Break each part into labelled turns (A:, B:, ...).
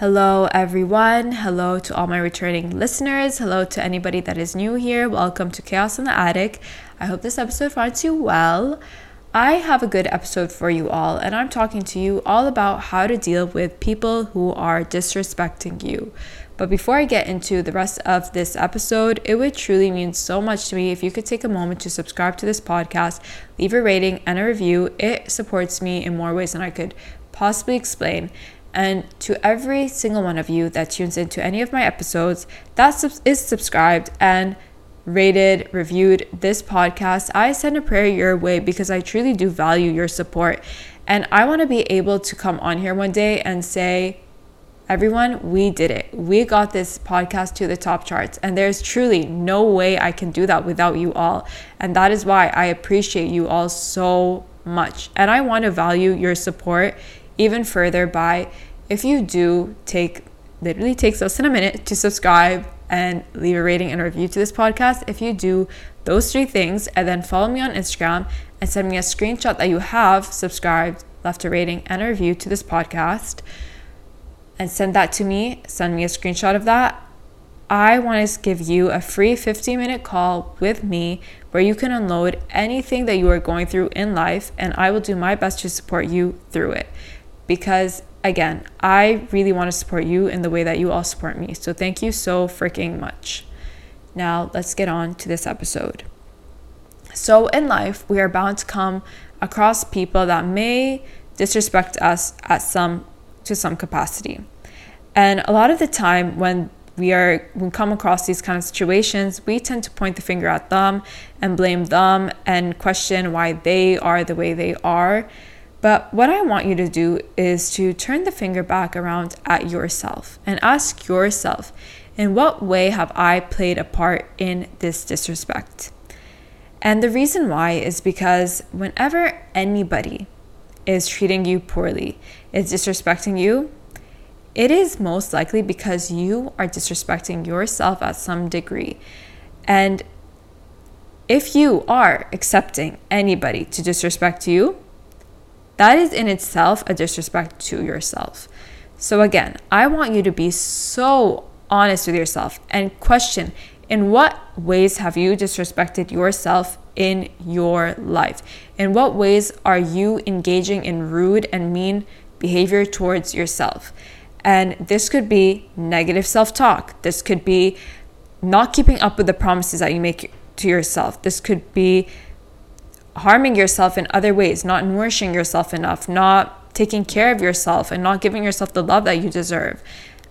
A: Hello, everyone. Hello to all my returning listeners. Hello to anybody that is new here. Welcome to Chaos in the Attic. I hope this episode finds you well. I have a good episode for you all, and I'm talking to you all about how to deal with people who are disrespecting you. But before I get into the rest of this episode, it would truly mean so much to me if you could take a moment to subscribe to this podcast, leave a rating and a review. It supports me in more ways than I could possibly explain. And to every single one of you that tunes into any of my episodes that is subscribed and rated, reviewed this podcast, I send a prayer your way because I truly do value your support. And I want to be able to come on here one day and say, Everyone, we did it. We got this podcast to the top charts. And there's truly no way I can do that without you all. And that is why I appreciate you all so much. And I want to value your support even further by if you do take literally takes less than a minute to subscribe and leave a rating and review to this podcast. If you do those three things and then follow me on Instagram and send me a screenshot that you have subscribed, left a rating and a review to this podcast, and send that to me, send me a screenshot of that. I want to give you a free 15 minute call with me where you can unload anything that you are going through in life, and I will do my best to support you through it because again, I really want to support you in the way that you all support me. So thank you so freaking much. Now, let's get on to this episode. So, in life, we are bound to come across people that may disrespect us at some to some capacity. And a lot of the time when we are we come across these kind of situations, we tend to point the finger at them and blame them and question why they are the way they are but what I want you to do is to turn the finger back around at yourself and ask yourself, in what way have I played a part in this disrespect? And the reason why is because whenever anybody is treating you poorly, is disrespecting you, it is most likely because you are disrespecting yourself at some degree. And if you are accepting anybody to disrespect you, that is in itself a disrespect to yourself. So, again, I want you to be so honest with yourself and question in what ways have you disrespected yourself in your life? In what ways are you engaging in rude and mean behavior towards yourself? And this could be negative self talk. This could be not keeping up with the promises that you make to yourself. This could be harming yourself in other ways, not nourishing yourself enough, not taking care of yourself, and not giving yourself the love that you deserve.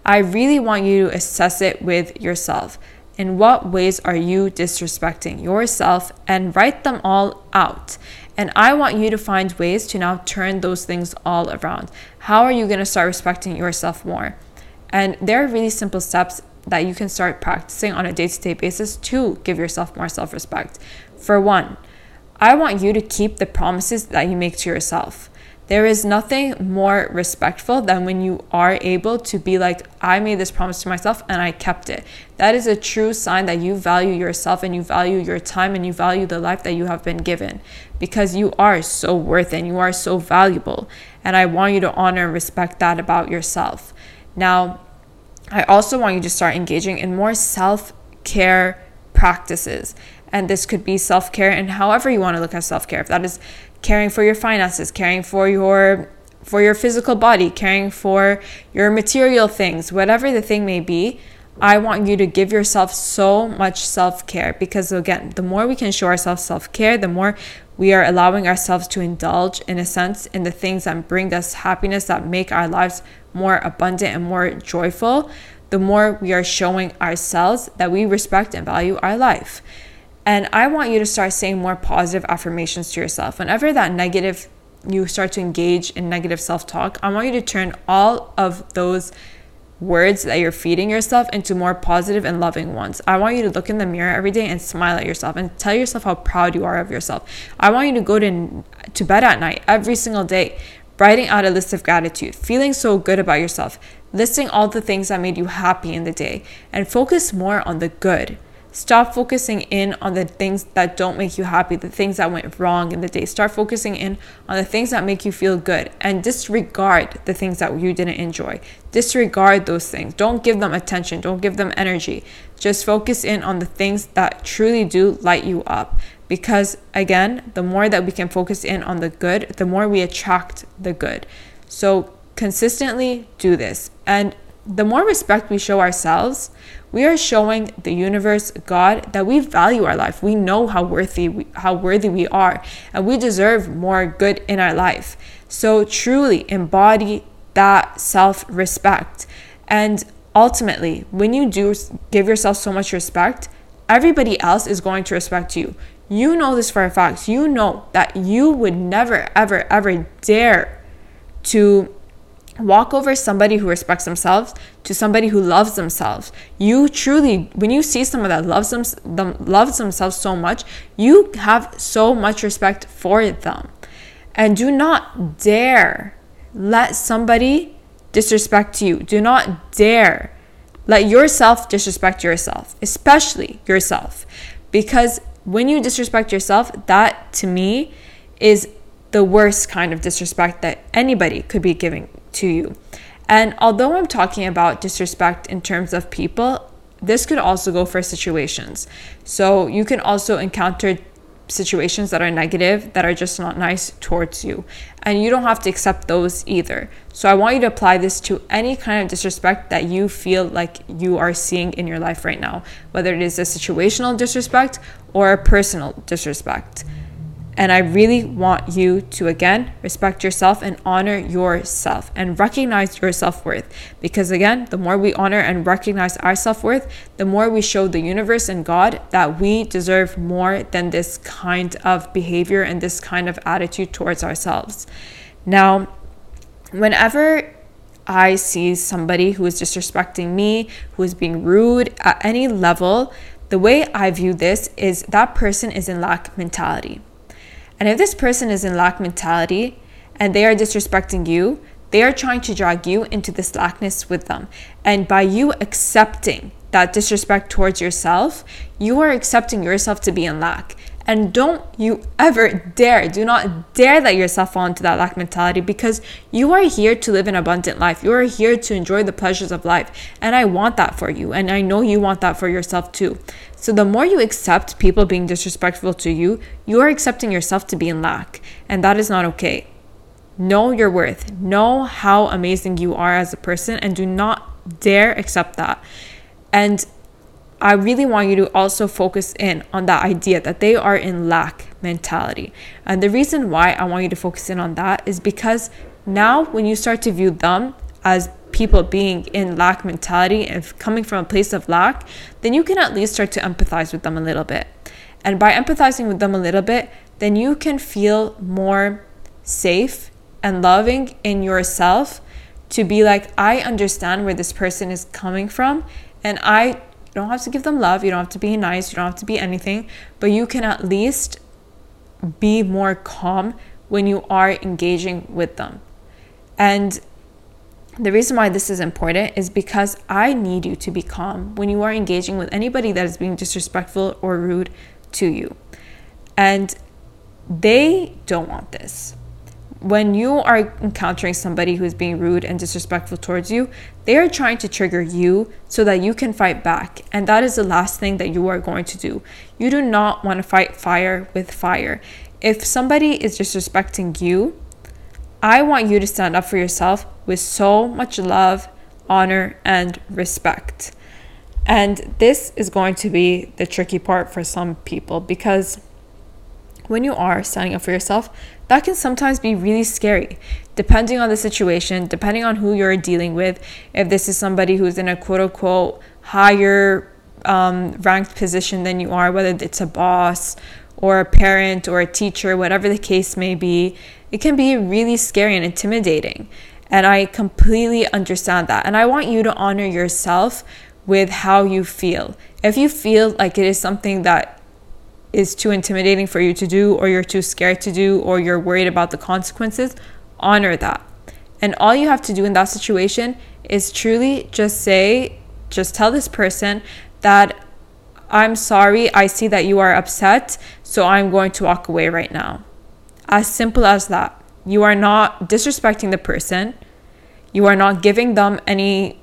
A: I really want you to assess it with yourself. In what ways are you disrespecting yourself? And write them all out. And I want you to find ways to now turn those things all around. How are you going to start respecting yourself more? And there are really simple steps that you can start practicing on a day to day basis to give yourself more self respect. For one, I want you to keep the promises that you make to yourself. There is nothing more respectful than when you are able to be like, I made this promise to myself and I kept it. That is a true sign that you value yourself and you value your time and you value the life that you have been given because you are so worth it and you are so valuable. And I want you to honor and respect that about yourself. Now, I also want you to start engaging in more self care practices. And this could be self care and however you want to look at self care. If that is caring for your finances, caring for your for your physical body, caring for your material things, whatever the thing may be, I want you to give yourself so much self care because, again, the more we can show ourselves self care, the more we are allowing ourselves to indulge, in a sense, in the things that bring us happiness, that make our lives more abundant and more joyful, the more we are showing ourselves that we respect and value our life. And I want you to start saying more positive affirmations to yourself. Whenever that negative, you start to engage in negative self talk, I want you to turn all of those words that you're feeding yourself into more positive and loving ones. I want you to look in the mirror every day and smile at yourself and tell yourself how proud you are of yourself. I want you to go to, to bed at night every single day, writing out a list of gratitude, feeling so good about yourself, listing all the things that made you happy in the day, and focus more on the good Stop focusing in on the things that don't make you happy, the things that went wrong in the day. Start focusing in on the things that make you feel good and disregard the things that you didn't enjoy. Disregard those things. Don't give them attention, don't give them energy. Just focus in on the things that truly do light you up. Because again, the more that we can focus in on the good, the more we attract the good. So consistently do this. And the more respect we show ourselves, we are showing the universe, God, that we value our life. We know how worthy we, how worthy we are, and we deserve more good in our life. So truly embody that self-respect. And ultimately, when you do give yourself so much respect, everybody else is going to respect you. You know this for a fact. You know that you would never ever ever dare to walk over somebody who respects themselves to somebody who loves themselves. You truly when you see someone that loves them, them loves themselves so much you have so much respect for them. And do not dare let somebody disrespect you. Do not dare let yourself disrespect yourself especially yourself. Because when you disrespect yourself that to me is the worst kind of disrespect that anybody could be giving to you. And although I'm talking about disrespect in terms of people, this could also go for situations. So you can also encounter situations that are negative, that are just not nice towards you. And you don't have to accept those either. So I want you to apply this to any kind of disrespect that you feel like you are seeing in your life right now, whether it is a situational disrespect or a personal disrespect. And I really want you to again respect yourself and honor yourself and recognize your self worth. Because again, the more we honor and recognize our self worth, the more we show the universe and God that we deserve more than this kind of behavior and this kind of attitude towards ourselves. Now, whenever I see somebody who is disrespecting me, who is being rude at any level, the way I view this is that person is in lack mentality. And if this person is in lack mentality and they are disrespecting you, they are trying to drag you into this lackness with them. And by you accepting that disrespect towards yourself, you are accepting yourself to be in lack. And don't you ever dare, do not dare let yourself fall into that lack mentality because you are here to live an abundant life. You are here to enjoy the pleasures of life. And I want that for you. And I know you want that for yourself too. So the more you accept people being disrespectful to you, you are accepting yourself to be in lack. And that is not okay. Know your worth. Know how amazing you are as a person and do not dare accept that. And I really want you to also focus in on that idea that they are in lack mentality. And the reason why I want you to focus in on that is because now when you start to view them as people being in lack mentality and coming from a place of lack, then you can at least start to empathize with them a little bit. And by empathizing with them a little bit, then you can feel more safe and loving in yourself to be like, I understand where this person is coming from and I you don't have to give them love, you don't have to be nice, you don't have to be anything, but you can at least be more calm when you are engaging with them. And the reason why this is important is because I need you to be calm when you are engaging with anybody that is being disrespectful or rude to you. And they don't want this when you are encountering somebody who is being rude and disrespectful towards you, they are trying to trigger you so that you can fight back. And that is the last thing that you are going to do. You do not want to fight fire with fire. If somebody is disrespecting you, I want you to stand up for yourself with so much love, honor, and respect. And this is going to be the tricky part for some people because when you are standing up for yourself, that can sometimes be really scary, depending on the situation, depending on who you're dealing with. If this is somebody who's in a quote unquote higher um, ranked position than you are, whether it's a boss or a parent or a teacher, whatever the case may be, it can be really scary and intimidating. And I completely understand that. And I want you to honor yourself with how you feel. If you feel like it is something that is too intimidating for you to do, or you're too scared to do, or you're worried about the consequences, honor that. And all you have to do in that situation is truly just say, just tell this person that I'm sorry. I see that you are upset. So I'm going to walk away right now. As simple as that. You are not disrespecting the person. You are not giving them any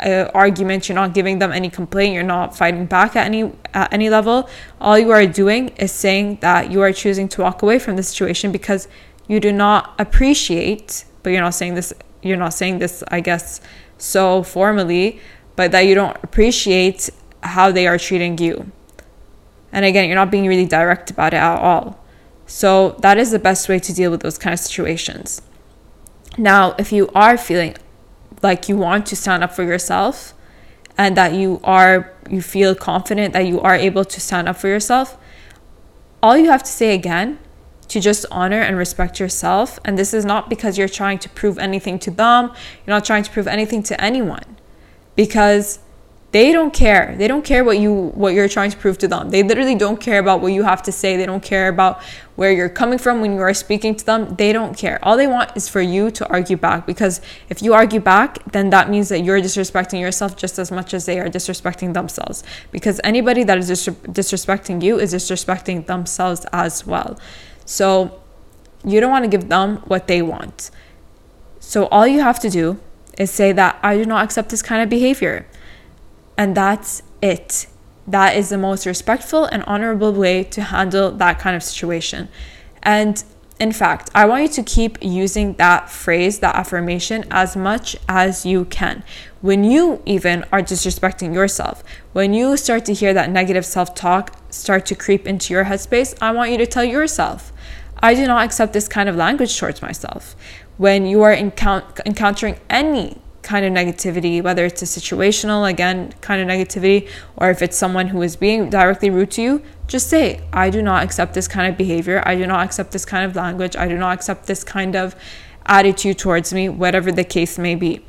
A: uh, argument. You're not giving them any complaint. You're not fighting back at any at any level. All you are doing is saying that you are choosing to walk away from the situation because you do not appreciate. But you're not saying this. You're not saying this. I guess so formally, but that you don't appreciate how they are treating you. And again, you're not being really direct about it at all. So that is the best way to deal with those kind of situations. Now, if you are feeling like you want to stand up for yourself and that you are you feel confident that you are able to stand up for yourself, all you have to say again to just honor and respect yourself. And this is not because you're trying to prove anything to them, you're not trying to prove anything to anyone. Because they don't care. They don't care what you what you're trying to prove to them. They literally don't care about what you have to say. They don't care about where you're coming from when you are speaking to them. They don't care. All they want is for you to argue back because if you argue back then that means that you're disrespecting yourself just as much as they are disrespecting themselves. Because anybody that is dis- disrespecting you is disrespecting themselves as well. So you don't want to give them what they want. So all you have to do is say that i do not accept this kind of behavior and that's it. That is the most respectful and honorable way to handle that kind of situation. And in fact, I want you to keep using that phrase, that affirmation, as much as you can. When you even are disrespecting yourself, when you start to hear that negative self talk start to creep into your headspace, I want you to tell yourself, I do not accept this kind of language towards myself. When you are encount- encountering any kind of negativity, whether it's a situational, again, kind of negativity, or if it's someone who is being directly rude to you, just say, I do not accept this kind of behavior. I do not accept this kind of language. I do not accept this kind of attitude towards me, whatever the case may be.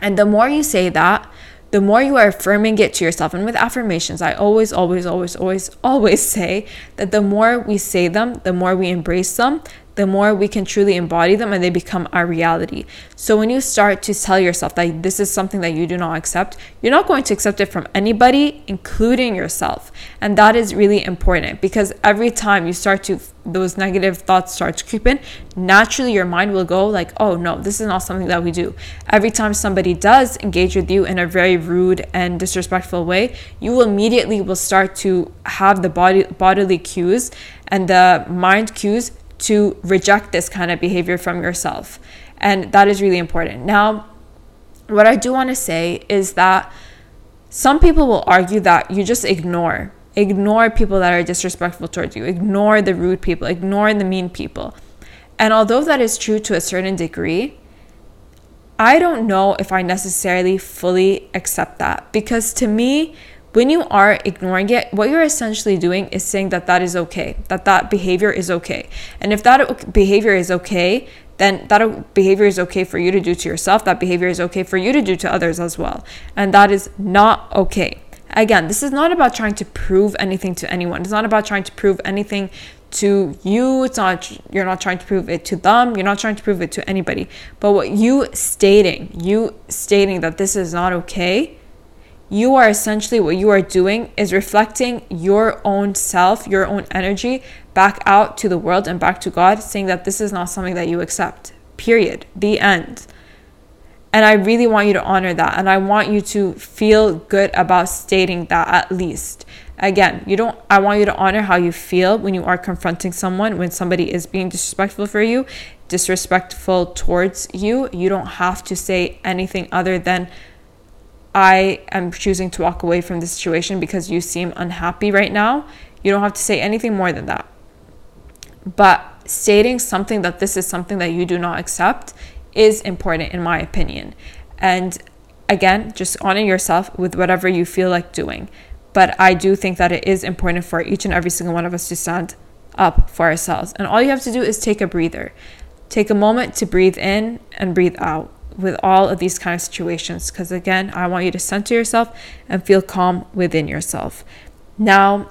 A: And the more you say that, the more you are affirming it to yourself. And with affirmations, I always, always, always, always, always say that the more we say them, the more we embrace them, the more we can truly embody them and they become our reality. So when you start to tell yourself that this is something that you do not accept, you're not going to accept it from anybody, including yourself. And that is really important because every time you start to those negative thoughts start to creep in, naturally your mind will go like, "Oh no, this is not something that we do." Every time somebody does engage with you in a very rude and disrespectful way, you will immediately will start to have the body bodily cues and the mind cues to reject this kind of behavior from yourself. And that is really important. Now, what I do want to say is that some people will argue that you just ignore ignore people that are disrespectful towards you ignore the rude people ignore the mean people and although that is true to a certain degree i don't know if i necessarily fully accept that because to me when you are ignoring it, what you're essentially doing is saying that that is okay, that that behavior is okay. And if that behavior is okay, then that behavior is okay for you to do to yourself. That behavior is okay for you to do to others as well. And that is not okay. Again, this is not about trying to prove anything to anyone. It's not about trying to prove anything to you. It's not you're not trying to prove it to them. You're not trying to prove it to anybody. But what you stating, you stating that this is not okay, you are essentially what you are doing is reflecting your own self, your own energy back out to the world and back to God, saying that this is not something that you accept. Period. The end. And I really want you to honor that. And I want you to feel good about stating that at least. Again, you don't I want you to honor how you feel when you are confronting someone, when somebody is being disrespectful for you, disrespectful towards you. You don't have to say anything other than I am choosing to walk away from the situation because you seem unhappy right now. You don't have to say anything more than that. But stating something that this is something that you do not accept is important, in my opinion. And again, just honor yourself with whatever you feel like doing. But I do think that it is important for each and every single one of us to stand up for ourselves. And all you have to do is take a breather. Take a moment to breathe in and breathe out with all of these kind of situations because again i want you to center yourself and feel calm within yourself now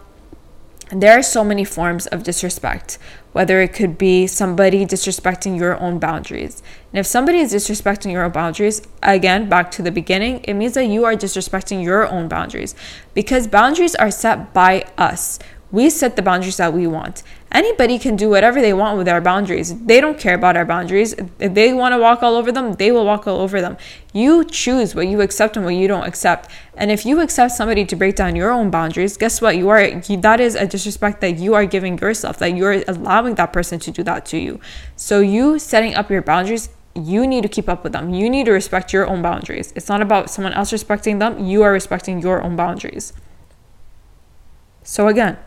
A: there are so many forms of disrespect, whether it could be somebody disrespecting your own boundaries. And if somebody is disrespecting your own boundaries, again, back to the beginning, it means that you are disrespecting your own boundaries because boundaries are set by us. We set the boundaries that we want. Anybody can do whatever they want with our boundaries. They don't care about our boundaries. If they want to walk all over them, they will walk all over them. You choose what you accept and what you don't accept. And if you accept somebody to break down your own boundaries, guess what? You are that is a disrespect that you are giving yourself. That you are allowing that person to do that to you. So you setting up your boundaries you need to keep up with them. You need to respect your own boundaries. It's not about someone else respecting them, you are respecting your own boundaries. So, again,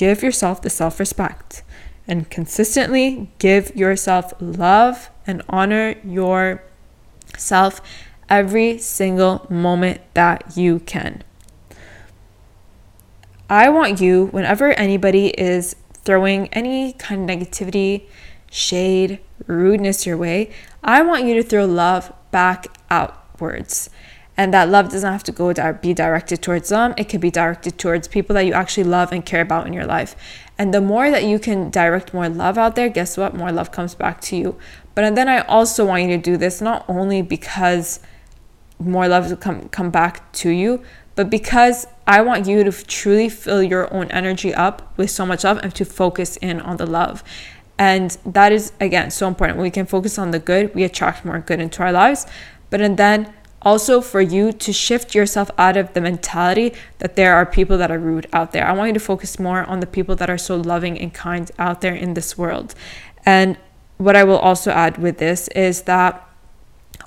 A: give yourself the self respect and consistently give yourself love and honor yourself every single moment that you can. I want you, whenever anybody is throwing any kind of negativity, shade, rudeness your way, I want you to throw love back outwards. And that love doesn't have to go be directed towards them. It could be directed towards people that you actually love and care about in your life. And the more that you can direct more love out there, guess what? More love comes back to you. But and then I also want you to do this not only because more love will come come back to you, but because I want you to truly fill your own energy up with so much love and to focus in on the love. And that is again so important. We can focus on the good, we attract more good into our lives. But and then also for you to shift yourself out of the mentality that there are people that are rude out there. I want you to focus more on the people that are so loving and kind out there in this world. And what I will also add with this is that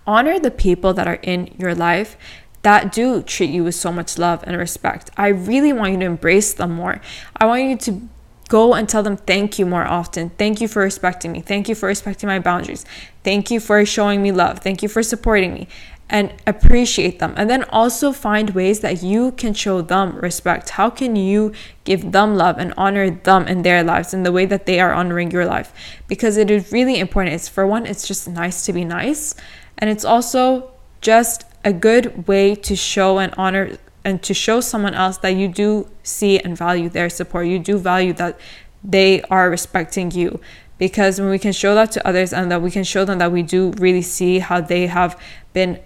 A: honor the people that are in your life that do treat you with so much love and respect. I really want you to embrace them more. I want you to go and tell them thank you more often. Thank you for respecting me. Thank you for respecting my boundaries. Thank you for showing me love. Thank you for supporting me and appreciate them. And then also find ways that you can show them respect. How can you give them love and honor them in their lives in the way that they are honoring your life? Because it is really important. It's for one, it's just nice to be nice. And it's also just a good way to show and honor and to show someone else that you do see and value their support. You do value that they are respecting you. Because when we can show that to others and that we can show them that we do really see how they have been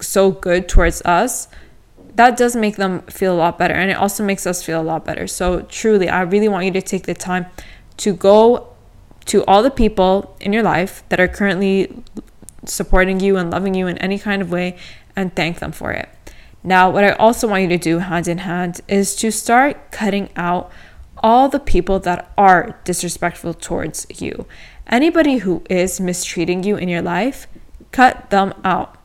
A: so good towards us, that does make them feel a lot better. And it also makes us feel a lot better. So, truly, I really want you to take the time to go to all the people in your life that are currently supporting you and loving you in any kind of way and thank them for it. Now, what I also want you to do hand in hand is to start cutting out all the people that are disrespectful towards you. Anybody who is mistreating you in your life, cut them out.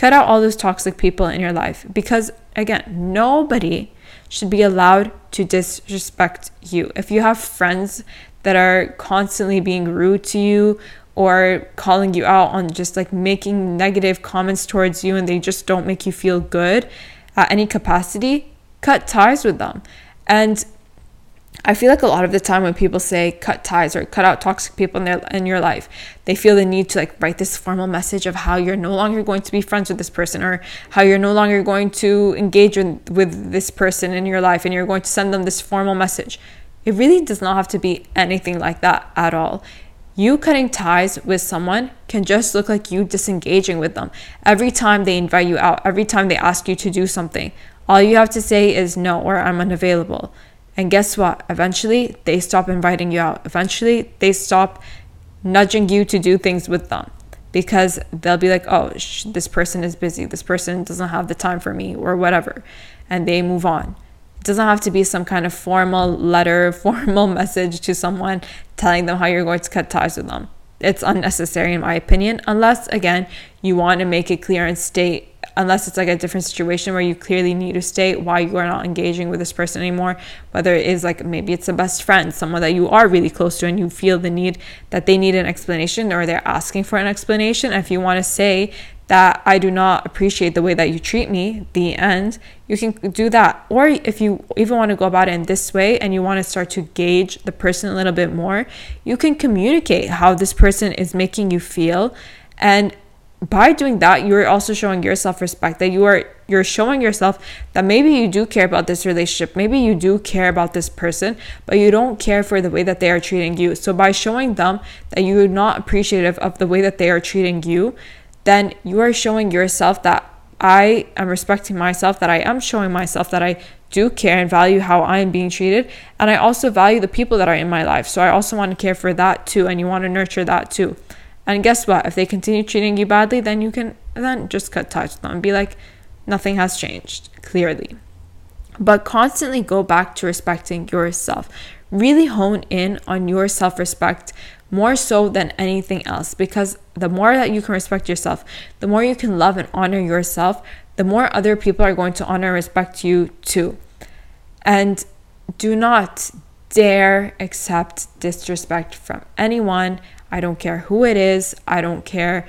A: Cut out all those toxic people in your life because, again, nobody should be allowed to disrespect you. If you have friends that are constantly being rude to you or calling you out on just like making negative comments towards you and they just don't make you feel good at any capacity, cut ties with them. And I feel like a lot of the time when people say cut ties or cut out toxic people in their in your life, they feel the need to like write this formal message of how you're no longer going to be friends with this person or how you're no longer going to engage with, with this person in your life and you're going to send them this formal message. It really does not have to be anything like that at all. You cutting ties with someone can just look like you disengaging with them. Every time they invite you out, every time they ask you to do something, all you have to say is no or I'm unavailable. And guess what? Eventually, they stop inviting you out. Eventually, they stop nudging you to do things with them because they'll be like, oh, sh- this person is busy. This person doesn't have the time for me or whatever. And they move on. It doesn't have to be some kind of formal letter, formal message to someone telling them how you're going to cut ties with them. It's unnecessary, in my opinion, unless, again, you want to make it clear and state, unless it's like a different situation where you clearly need to state why you are not engaging with this person anymore. Whether it is like maybe it's a best friend, someone that you are really close to, and you feel the need that they need an explanation or they're asking for an explanation. If you want to say that I do not appreciate the way that you treat me, the end, you can do that. Or if you even want to go about it in this way and you want to start to gauge the person a little bit more, you can communicate how this person is making you feel and by doing that you're also showing yourself respect that you are you're showing yourself that maybe you do care about this relationship maybe you do care about this person but you don't care for the way that they are treating you so by showing them that you're not appreciative of the way that they are treating you then you are showing yourself that I am respecting myself, that I am showing myself that I do care and value how I am being treated. And I also value the people that are in my life. So I also want to care for that too. And you want to nurture that too. And guess what? If they continue treating you badly, then you can then just cut ties with them and be like, nothing has changed, clearly. But constantly go back to respecting yourself. Really hone in on your self respect more so than anything else because the more that you can respect yourself, the more you can love and honor yourself, the more other people are going to honor and respect you too. And do not dare accept disrespect from anyone I don't care who it is. I don't care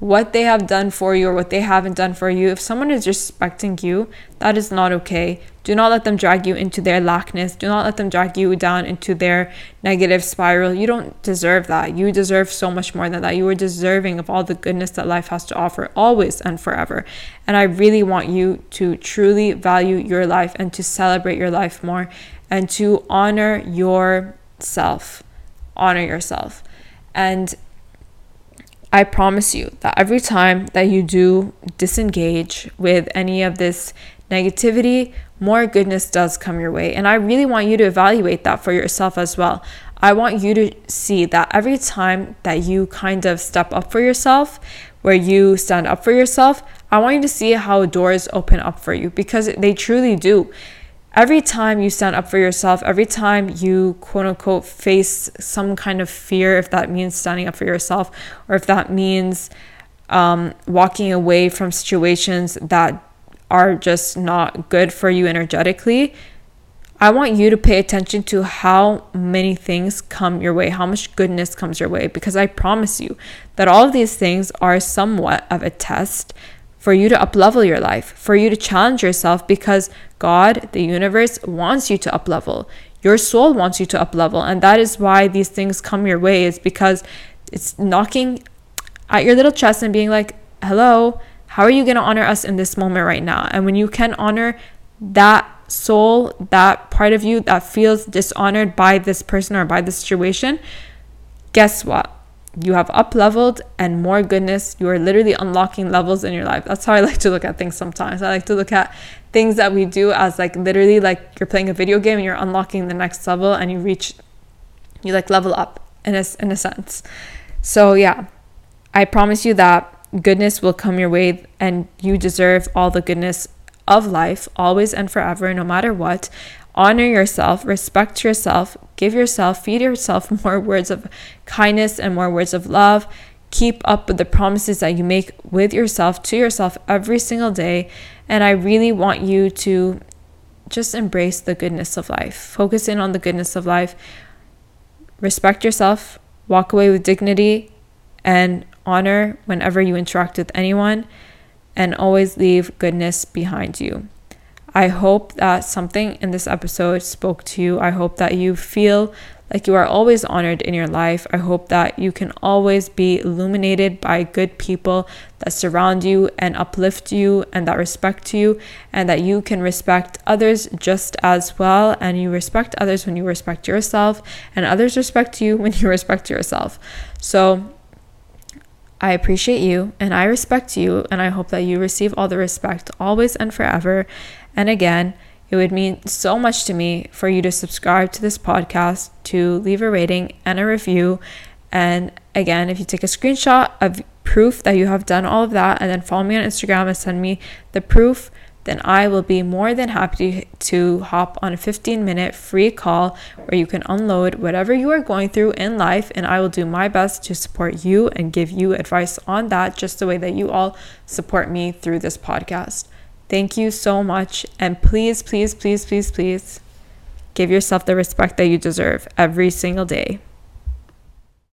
A: what they have done for you or what they haven't done for you. If someone is respecting you, that is not okay. Do not let them drag you into their lackness. Do not let them drag you down into their negative spiral. You don't deserve that. You deserve so much more than that. You are deserving of all the goodness that life has to offer, always and forever. And I really want you to truly value your life and to celebrate your life more and to honor yourself. Honor yourself. And I promise you that every time that you do disengage with any of this negativity, more goodness does come your way. And I really want you to evaluate that for yourself as well. I want you to see that every time that you kind of step up for yourself, where you stand up for yourself, I want you to see how doors open up for you because they truly do every time you stand up for yourself, every time you quote unquote face some kind of fear, if that means standing up for yourself, or if that means um, walking away from situations that are just not good for you energetically, I want you to pay attention to how many things come your way, how much goodness comes your way, because I promise you that all of these things are somewhat of a test for you to uplevel your life, for you to challenge yourself because God, the universe, wants you to uplevel. Your soul wants you to uplevel. And that is why these things come your way, is because it's knocking at your little chest and being like, hello, how are you going to honor us in this moment right now? And when you can honor that soul, that part of you that feels dishonored by this person or by the situation, guess what? You have up leveled and more goodness. You are literally unlocking levels in your life. That's how I like to look at things sometimes. I like to look at things that we do as like literally like you're playing a video game and you're unlocking the next level and you reach, you like level up in a, in a sense. So, yeah, I promise you that goodness will come your way and you deserve all the goodness of life always and forever, no matter what. Honor yourself, respect yourself, give yourself, feed yourself more words of kindness and more words of love. Keep up with the promises that you make with yourself to yourself every single day. And I really want you to just embrace the goodness of life. Focus in on the goodness of life. Respect yourself, walk away with dignity, and honor whenever you interact with anyone, and always leave goodness behind you. I hope that something in this episode spoke to you. I hope that you feel like you are always honored in your life. I hope that you can always be illuminated by good people that surround you and uplift you and that respect you, and that you can respect others just as well. And you respect others when you respect yourself, and others respect you when you respect yourself. So, I appreciate you and I respect you, and I hope that you receive all the respect always and forever. And again, it would mean so much to me for you to subscribe to this podcast, to leave a rating and a review. And again, if you take a screenshot of proof that you have done all of that and then follow me on Instagram and send me the proof, then I will be more than happy to hop on a 15 minute free call where you can unload whatever you are going through in life. And I will do my best to support you and give you advice on that, just the way that you all support me through this podcast. Thank you so much. And please, please, please, please, please give yourself the respect that you deserve every single day.